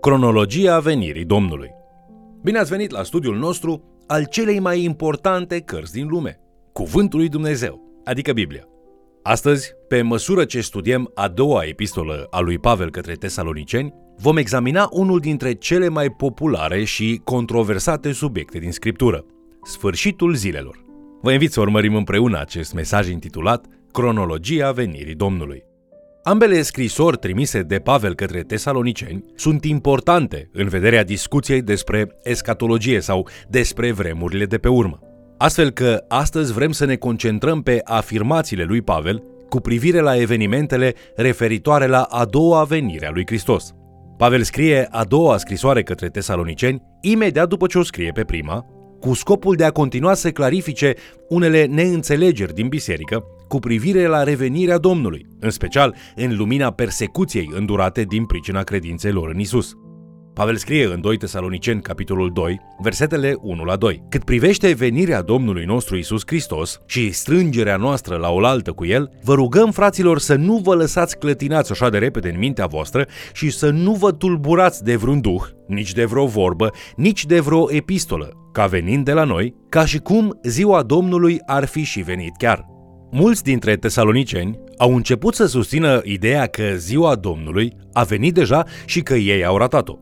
Cronologia venirii Domnului. Bine ați venit la studiul nostru al celei mai importante cărți din lume, Cuvântul lui Dumnezeu, adică Biblia. Astăzi, pe măsură ce studiem a doua epistolă a lui Pavel către tesaloniceni, vom examina unul dintre cele mai populare și controversate subiecte din Scriptură, sfârșitul zilelor. Vă invit să urmărim împreună acest mesaj intitulat Cronologia venirii Domnului. Ambele scrisori trimise de Pavel către tesaloniceni sunt importante în vederea discuției despre escatologie sau despre vremurile de pe urmă. Astfel că astăzi vrem să ne concentrăm pe afirmațiile lui Pavel cu privire la evenimentele referitoare la a doua venire a lui Hristos. Pavel scrie a doua scrisoare către tesaloniceni imediat după ce o scrie pe prima, cu scopul de a continua să clarifice unele neînțelegeri din biserică cu privire la revenirea Domnului, în special în lumina persecuției îndurate din pricina credinței lor în Isus. Pavel scrie în 2 Tesaloniceni, capitolul 2, versetele 1 la 2. Cât privește venirea Domnului nostru Isus Hristos și strângerea noastră la oaltă cu El, vă rugăm, fraților, să nu vă lăsați clătinați așa de repede în mintea voastră și să nu vă tulburați de vreun duh, nici de vreo vorbă, nici de vreo epistolă, ca venind de la noi, ca și cum ziua Domnului ar fi și venit chiar. Mulți dintre tesaloniceni au început să susțină ideea că ziua Domnului a venit deja și că ei au ratat-o.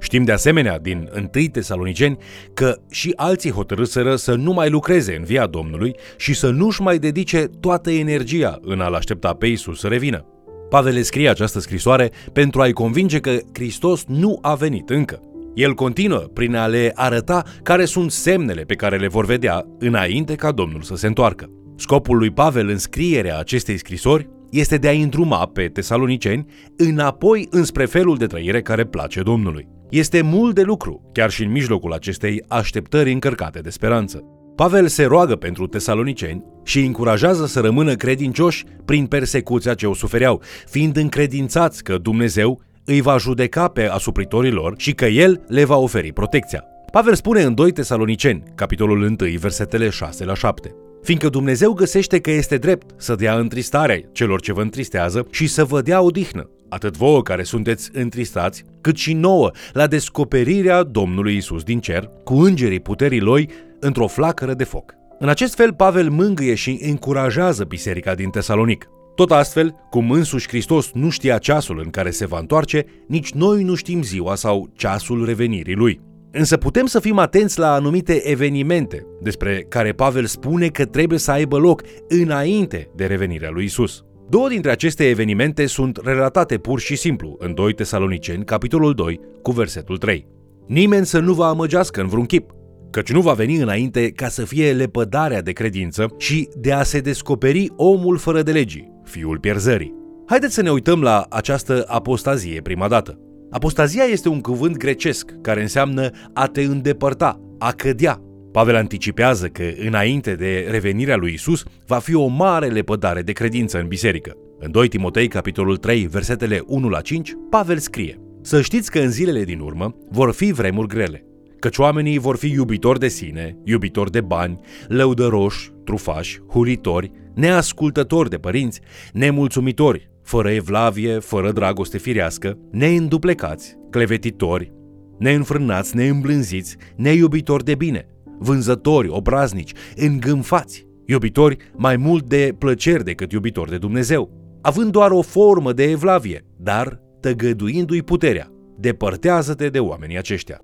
Știm de asemenea din 1 Tesaloniceni că și alții hotărâsără să nu mai lucreze în via Domnului și să nu-și mai dedice toată energia în a-L aștepta pe Isus să revină. Pavel scrie această scrisoare pentru a-i convinge că Hristos nu a venit încă. El continuă prin a le arăta care sunt semnele pe care le vor vedea înainte ca Domnul să se întoarcă. Scopul lui Pavel în scrierea acestei scrisori este de a îndruma pe tesaloniceni înapoi înspre felul de trăire care place Domnului. Este mult de lucru, chiar și în mijlocul acestei așteptări încărcate de speranță. Pavel se roagă pentru tesaloniceni și îi încurajează să rămână credincioși prin persecuția ce o sufereau, fiind încredințați că Dumnezeu îi va judeca pe asupritorii lor și că El le va oferi protecția. Pavel spune în 2 Tesaloniceni, capitolul 1, versetele 6 la 7 fiindcă Dumnezeu găsește că este drept să dea întristare celor ce vă întristează și să vă dea odihnă, atât vouă care sunteți întristați, cât și nouă la descoperirea Domnului Isus din cer, cu îngerii puterii lui într-o flacără de foc. În acest fel, Pavel mângâie și încurajează biserica din Tesalonic. Tot astfel, cum însuși Hristos nu știa ceasul în care se va întoarce, nici noi nu știm ziua sau ceasul revenirii lui. Însă putem să fim atenți la anumite evenimente despre care Pavel spune că trebuie să aibă loc înainte de revenirea lui Isus. Două dintre aceste evenimente sunt relatate pur și simplu în 2 Tesaloniceni, capitolul 2, cu versetul 3. Nimeni să nu vă amăgească în vreun chip, căci nu va veni înainte ca să fie lepădarea de credință și de a se descoperi omul fără de legii, fiul pierzării. Haideți să ne uităm la această apostazie prima dată. Apostazia este un cuvânt grecesc care înseamnă a te îndepărta, a cădea. Pavel anticipează că înainte de revenirea lui Isus va fi o mare lepădare de credință în biserică. În 2 Timotei, capitolul 3, versetele 1 la 5, Pavel scrie Să știți că în zilele din urmă vor fi vremuri grele, căci oamenii vor fi iubitori de sine, iubitori de bani, lăudăroși, trufași, huritori, neascultători de părinți, nemulțumitori, fără evlavie, fără dragoste firească, neînduplecați, clevetitori, neînfrânați, neîmblânziți, neiubitori de bine, vânzători, obraznici, îngânfați, iubitori mai mult de plăceri decât iubitori de Dumnezeu, având doar o formă de evlavie, dar tăgăduindu-i puterea. Depărtează-te de oamenii aceștia.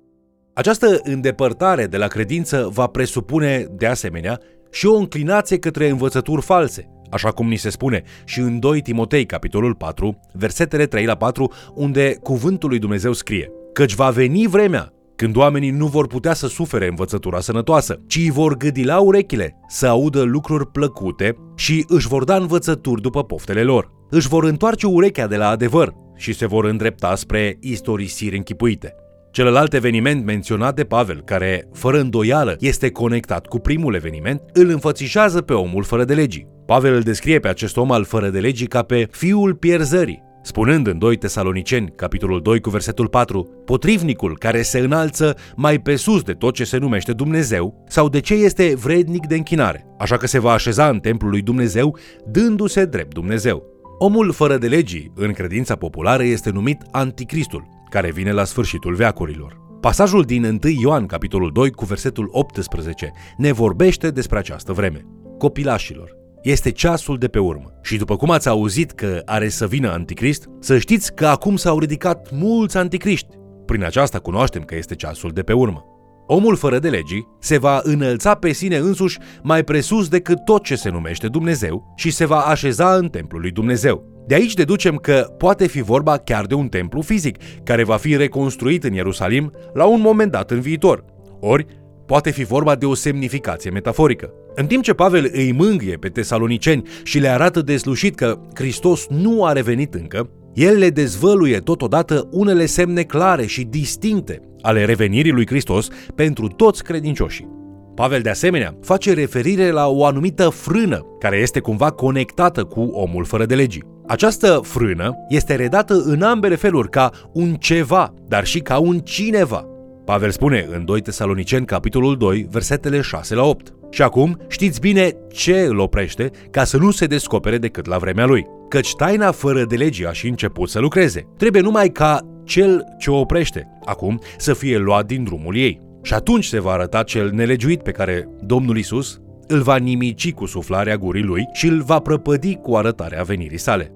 Această îndepărtare de la credință va presupune, de asemenea, și o înclinație către învățături false, așa cum ni se spune și în 2 Timotei, capitolul 4, versetele 3 la 4, unde cuvântul lui Dumnezeu scrie Căci va veni vremea când oamenii nu vor putea să sufere învățătura sănătoasă, ci vor gâdi la urechile să audă lucruri plăcute și își vor da învățături după poftele lor. Își vor întoarce urechea de la adevăr și se vor îndrepta spre istorisiri închipuite. Celălalt eveniment menționat de Pavel, care, fără îndoială, este conectat cu primul eveniment, îl înfățișează pe omul fără de legii. Pavel îl descrie pe acest om al fără de legii ca pe fiul pierzării, spunând în 2 Tesaloniceni, capitolul 2 cu versetul 4, potrivnicul care se înalță mai pe sus de tot ce se numește Dumnezeu sau de ce este vrednic de închinare, așa că se va așeza în templul lui Dumnezeu, dându-se drept Dumnezeu. Omul fără de legii, în credința populară, este numit Anticristul, care vine la sfârșitul veacurilor. Pasajul din 1 Ioan, capitolul 2, cu versetul 18, ne vorbește despre această vreme. Copilașilor, este ceasul de pe urmă. Și după cum ați auzit că are să vină anticrist, să știți că acum s-au ridicat mulți anticriști. Prin aceasta cunoaștem că este ceasul de pe urmă. Omul fără de legii se va înălța pe sine însuși mai presus decât tot ce se numește Dumnezeu și se va așeza în templul lui Dumnezeu. De aici deducem că poate fi vorba chiar de un templu fizic, care va fi reconstruit în Ierusalim la un moment dat în viitor. Ori, poate fi vorba de o semnificație metaforică. În timp ce Pavel îi mângâie pe tesaloniceni și le arată deslușit că Hristos nu a revenit încă, el le dezvăluie totodată unele semne clare și distincte ale revenirii lui Hristos pentru toți credincioșii. Pavel de asemenea face referire la o anumită frână care este cumva conectată cu omul fără de legii. Această frână este redată în ambele feluri ca un ceva, dar și ca un cineva. Pavel spune în 2 Tesaloniceni, capitolul 2, versetele 6 la 8. Și acum știți bine ce îl oprește ca să nu se descopere decât la vremea lui. Căci taina fără de legii a și început să lucreze. Trebuie numai ca cel ce o oprește, acum, să fie luat din drumul ei. Și atunci se va arăta cel nelegiuit pe care Domnul Isus îl va nimici cu suflarea gurii lui și îl va prăpădi cu arătarea venirii sale.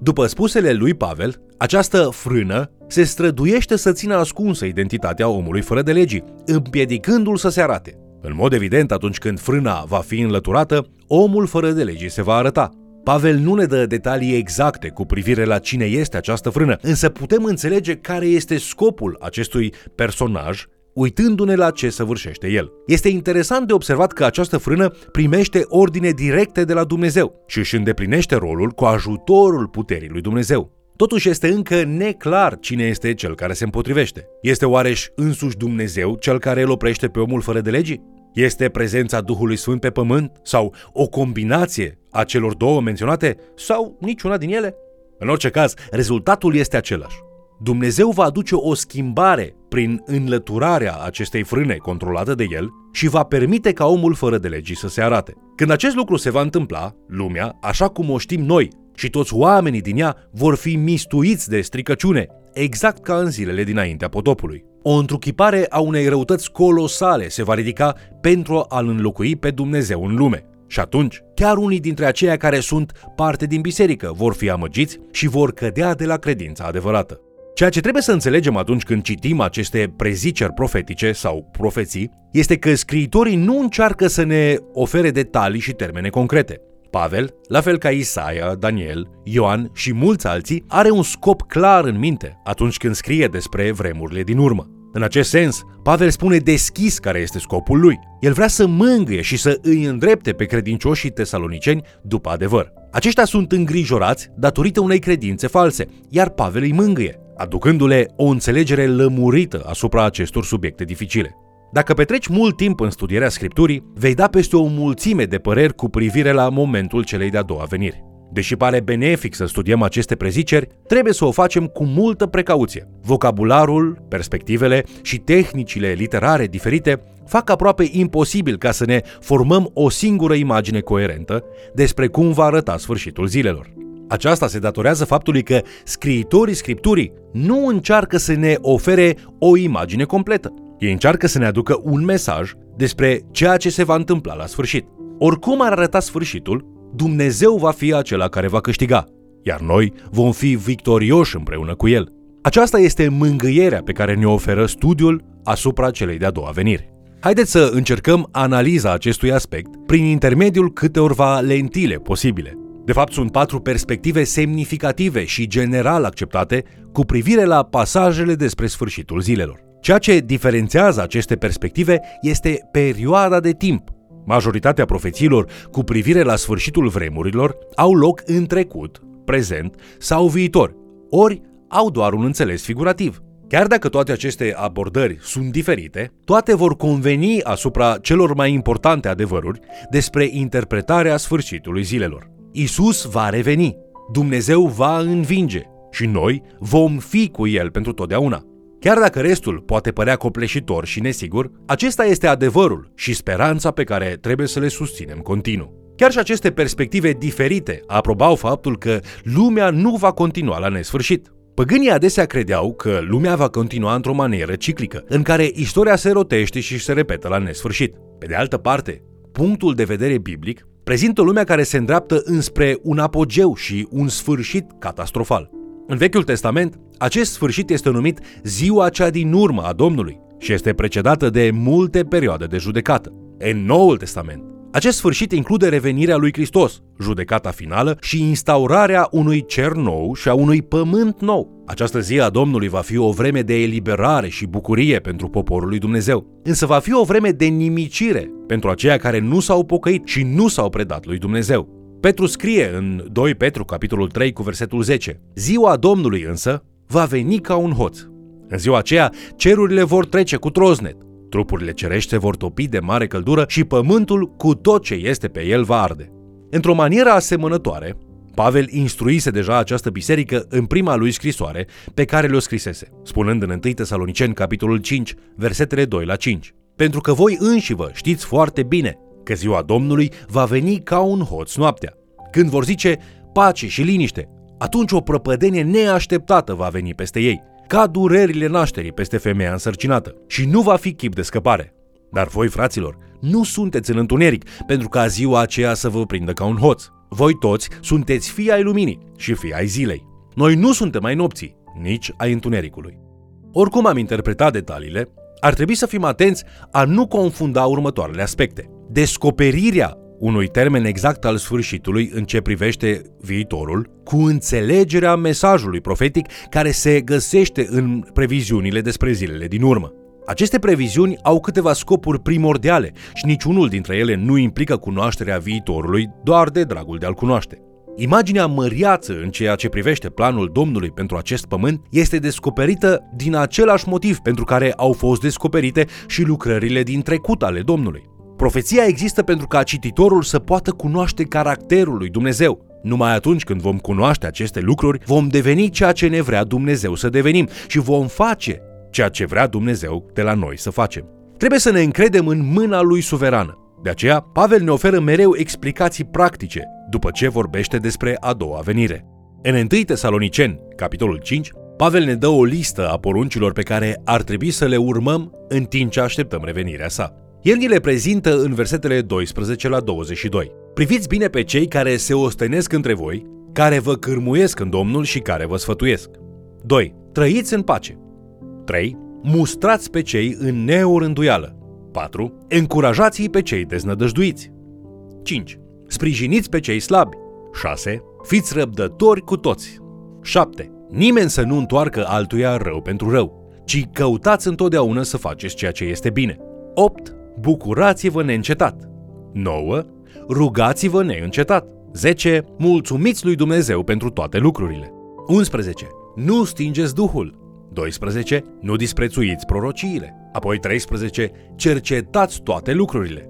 După spusele lui Pavel, această frână se străduiește să țină ascunsă identitatea omului fără de legii, împiedicându-l să se arate. În mod evident, atunci când frâna va fi înlăturată, omul fără de legii se va arăta. Pavel nu ne dă detalii exacte cu privire la cine este această frână, însă putem înțelege care este scopul acestui personaj uitându-ne la ce săvârșește el. Este interesant de observat că această frână primește ordine directe de la Dumnezeu și își îndeplinește rolul cu ajutorul puterii lui Dumnezeu. Totuși este încă neclar cine este cel care se împotrivește. Este oareși însuși Dumnezeu cel care îl oprește pe omul fără de legii? Este prezența Duhului Sfânt pe pământ? Sau o combinație a celor două menționate? Sau niciuna din ele? În orice caz, rezultatul este același. Dumnezeu va aduce o schimbare prin înlăturarea acestei frâne controlate de el și va permite ca omul fără de legii să se arate. Când acest lucru se va întâmpla, lumea, așa cum o știm noi, și toți oamenii din ea vor fi mistuiți de stricăciune, exact ca în zilele dinaintea potopului. O întruchipare a unei răutăți colosale se va ridica pentru a-L înlocui pe Dumnezeu în lume. Și atunci, chiar unii dintre aceia care sunt parte din biserică vor fi amăgiți și vor cădea de la credința adevărată. Ceea ce trebuie să înțelegem atunci când citim aceste preziceri profetice sau profeții este că scriitorii nu încearcă să ne ofere detalii și termene concrete. Pavel, la fel ca Isaia, Daniel, Ioan și mulți alții, are un scop clar în minte atunci când scrie despre vremurile din urmă. În acest sens, Pavel spune deschis care este scopul lui. El vrea să mângâie și să îi îndrepte pe credincioșii tesaloniceni după adevăr. Aceștia sunt îngrijorați datorită unei credințe false, iar Pavel îi mângâie aducându-le o înțelegere lămurită asupra acestor subiecte dificile. Dacă petreci mult timp în studierea Scripturii, vei da peste o mulțime de păreri cu privire la momentul celei de-a doua veniri. Deși pare benefic să studiem aceste preziceri, trebuie să o facem cu multă precauție. Vocabularul, perspectivele și tehnicile literare diferite fac aproape imposibil ca să ne formăm o singură imagine coerentă despre cum va arăta sfârșitul zilelor. Aceasta se datorează faptului că scriitorii scripturii nu încearcă să ne ofere o imagine completă. Ei încearcă să ne aducă un mesaj despre ceea ce se va întâmpla la sfârșit. Oricum ar arăta sfârșitul, Dumnezeu va fi acela care va câștiga, iar noi vom fi victorioși împreună cu El. Aceasta este mângâierea pe care ne oferă studiul asupra celei de-a doua veniri. Haideți să încercăm analiza acestui aspect prin intermediul câteorva lentile posibile. De fapt, sunt patru perspective semnificative și general acceptate cu privire la pasajele despre sfârșitul zilelor. Ceea ce diferențiază aceste perspective este perioada de timp. Majoritatea profețiilor cu privire la sfârșitul vremurilor au loc în trecut, prezent sau viitor, ori au doar un înțeles figurativ. Chiar dacă toate aceste abordări sunt diferite, toate vor conveni asupra celor mai importante adevăruri despre interpretarea sfârșitului zilelor. Isus va reveni, Dumnezeu va învinge și noi vom fi cu El pentru totdeauna. Chiar dacă restul poate părea copleșitor și nesigur, acesta este adevărul și speranța pe care trebuie să le susținem continuu. Chiar și aceste perspective diferite aprobau faptul că lumea nu va continua la nesfârșit. Păgânii adesea credeau că lumea va continua într-o manieră ciclică, în care istoria se rotește și se repetă la nesfârșit. Pe de altă parte, punctul de vedere biblic prezintă lumea care se îndreaptă înspre un apogeu și un sfârșit catastrofal. În Vechiul Testament, acest sfârșit este numit ziua cea din urmă a Domnului și este precedată de multe perioade de judecată. În Noul Testament, acest sfârșit include revenirea lui Hristos, judecata finală și instaurarea unui cer nou și a unui pământ nou. Această zi a Domnului va fi o vreme de eliberare și bucurie pentru poporul lui Dumnezeu, însă va fi o vreme de nimicire pentru aceia care nu s-au pocăit și nu s-au predat lui Dumnezeu. Petru scrie în 2 Petru, capitolul 3, cu versetul 10. Ziua Domnului însă va veni ca un hoț. În ziua aceea, cerurile vor trece cu troznet, trupurile cerește vor topi de mare căldură și pământul cu tot ce este pe el va arde. Într-o manieră asemănătoare, Pavel instruise deja această biserică în prima lui scrisoare pe care le-o scrisese, spunând în 1 Tesaloniceni, capitolul 5, versetele 2 la 5. Pentru că voi înși vă știți foarte bine că ziua Domnului va veni ca un hoț noaptea. Când vor zice pace și liniște, atunci o prăpădenie neașteptată va veni peste ei, ca durerile nașterii peste femeia însărcinată, și nu va fi chip de scăpare. Dar voi, fraților, nu sunteți în întuneric, pentru ca ziua aceea să vă prindă ca un hoț. Voi toți sunteți fii ai luminii și fii ai zilei. Noi nu suntem ai nopții, nici ai întunericului. Oricum am interpretat detaliile, ar trebui să fim atenți a nu confunda următoarele aspecte. Descoperirea unui termen exact al sfârșitului în ce privește viitorul, cu înțelegerea mesajului profetic care se găsește în previziunile despre zilele din urmă. Aceste previziuni au câteva scopuri primordiale și niciunul dintre ele nu implică cunoașterea viitorului doar de dragul de a-l cunoaște. Imaginea măriață în ceea ce privește planul Domnului pentru acest pământ este descoperită din același motiv pentru care au fost descoperite și lucrările din trecut ale Domnului. Profeția există pentru ca cititorul să poată cunoaște caracterul lui Dumnezeu. Numai atunci când vom cunoaște aceste lucruri, vom deveni ceea ce ne vrea Dumnezeu să devenim și vom face ceea ce vrea Dumnezeu de la noi să facem. Trebuie să ne încredem în mâna lui suverană. De aceea, Pavel ne oferă mereu explicații practice după ce vorbește despre a doua venire. În 1 Tesaloniceni, capitolul 5, Pavel ne dă o listă a poruncilor pe care ar trebui să le urmăm în timp ce așteptăm revenirea sa. El ni le prezintă în versetele 12 la 22. Priviți bine pe cei care se ostenesc între voi, care vă cârmuiesc în Domnul și care vă sfătuiesc. 2. Trăiți în pace. 3. Mustrați pe cei în neorânduială. 4. Încurajați-i pe cei deznădăjduiți. 5. Sprijiniți pe cei slabi. 6. Fiți răbdători cu toți. 7. Nimeni să nu întoarcă altuia rău pentru rău, ci căutați întotdeauna să faceți ceea ce este bine. 8 bucurați-vă neîncetat. 9. Rugați-vă neîncetat. 10. Mulțumiți lui Dumnezeu pentru toate lucrurile. 11. Nu stingeți Duhul. 12. Nu disprețuiți prorociile. Apoi 13. Cercetați toate lucrurile.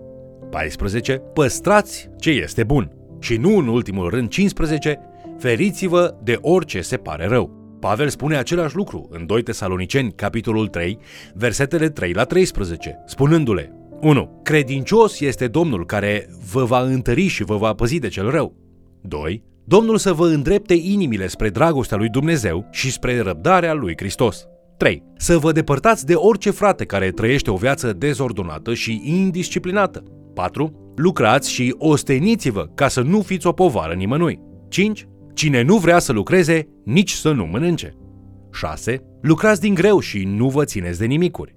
14. Păstrați ce este bun. Și nu în ultimul rând 15. Feriți-vă de orice se pare rău. Pavel spune același lucru în 2 Tesaloniceni, capitolul 3, versetele 3 la 13, spunându-le 1. Credincios este Domnul care vă va întări și vă va păzi de cel rău. 2. Domnul să vă îndrepte inimile spre dragostea lui Dumnezeu și spre răbdarea lui Hristos. 3. Să vă depărtați de orice frate care trăiește o viață dezordonată și indisciplinată. 4. Lucrați și osteniți-vă ca să nu fiți o povară nimănui. 5. Cine nu vrea să lucreze, nici să nu mănânce. 6. Lucrați din greu și nu vă țineți de nimicuri.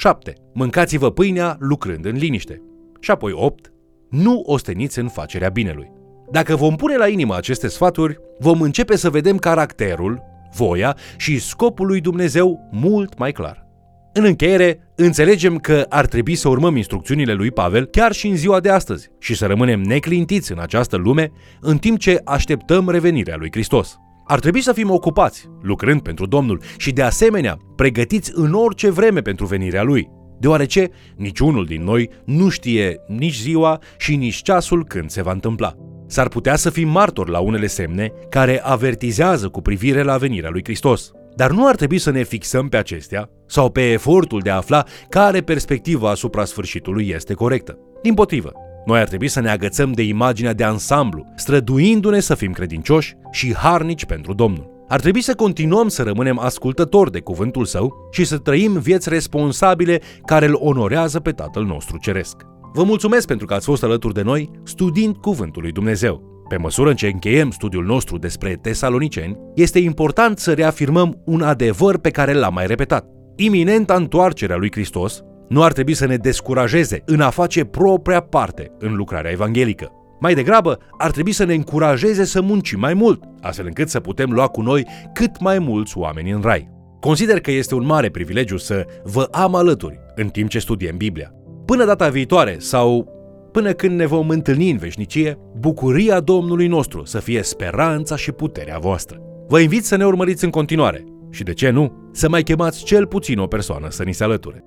7. Mâncați-vă pâinea lucrând în liniște. Și apoi 8. Nu osteniți în facerea binelui. Dacă vom pune la inimă aceste sfaturi, vom începe să vedem caracterul, voia și scopul lui Dumnezeu mult mai clar. În încheiere, înțelegem că ar trebui să urmăm instrucțiunile lui Pavel chiar și în ziua de astăzi și să rămânem neclintiți în această lume în timp ce așteptăm revenirea lui Hristos. Ar trebui să fim ocupați, lucrând pentru Domnul și de asemenea pregătiți în orice vreme pentru venirea Lui, deoarece niciunul din noi nu știe nici ziua și nici ceasul când se va întâmpla. S-ar putea să fim martori la unele semne care avertizează cu privire la venirea lui Hristos. Dar nu ar trebui să ne fixăm pe acestea sau pe efortul de a afla care perspectiva asupra sfârșitului este corectă. Din potrivă, noi ar trebui să ne agățăm de imaginea de ansamblu, străduindu-ne să fim credincioși și harnici pentru Domnul. Ar trebui să continuăm să rămânem ascultători de cuvântul său și să trăim vieți responsabile care îl onorează pe Tatăl nostru Ceresc. Vă mulțumesc pentru că ați fost alături de noi studiind Cuvântul lui Dumnezeu. Pe măsură ce încheiem studiul nostru despre tesaloniceni, este important să reafirmăm un adevăr pe care l-am mai repetat. Iminenta întoarcerea lui Hristos nu ar trebui să ne descurajeze în a face propria parte în lucrarea evanghelică. Mai degrabă, ar trebui să ne încurajeze să muncim mai mult, astfel încât să putem lua cu noi cât mai mulți oameni în rai. Consider că este un mare privilegiu să vă am alături în timp ce studiem Biblia. Până data viitoare sau până când ne vom întâlni în veșnicie, bucuria Domnului nostru să fie speranța și puterea voastră. Vă invit să ne urmăriți în continuare și, de ce nu, să mai chemați cel puțin o persoană să ni se alăture.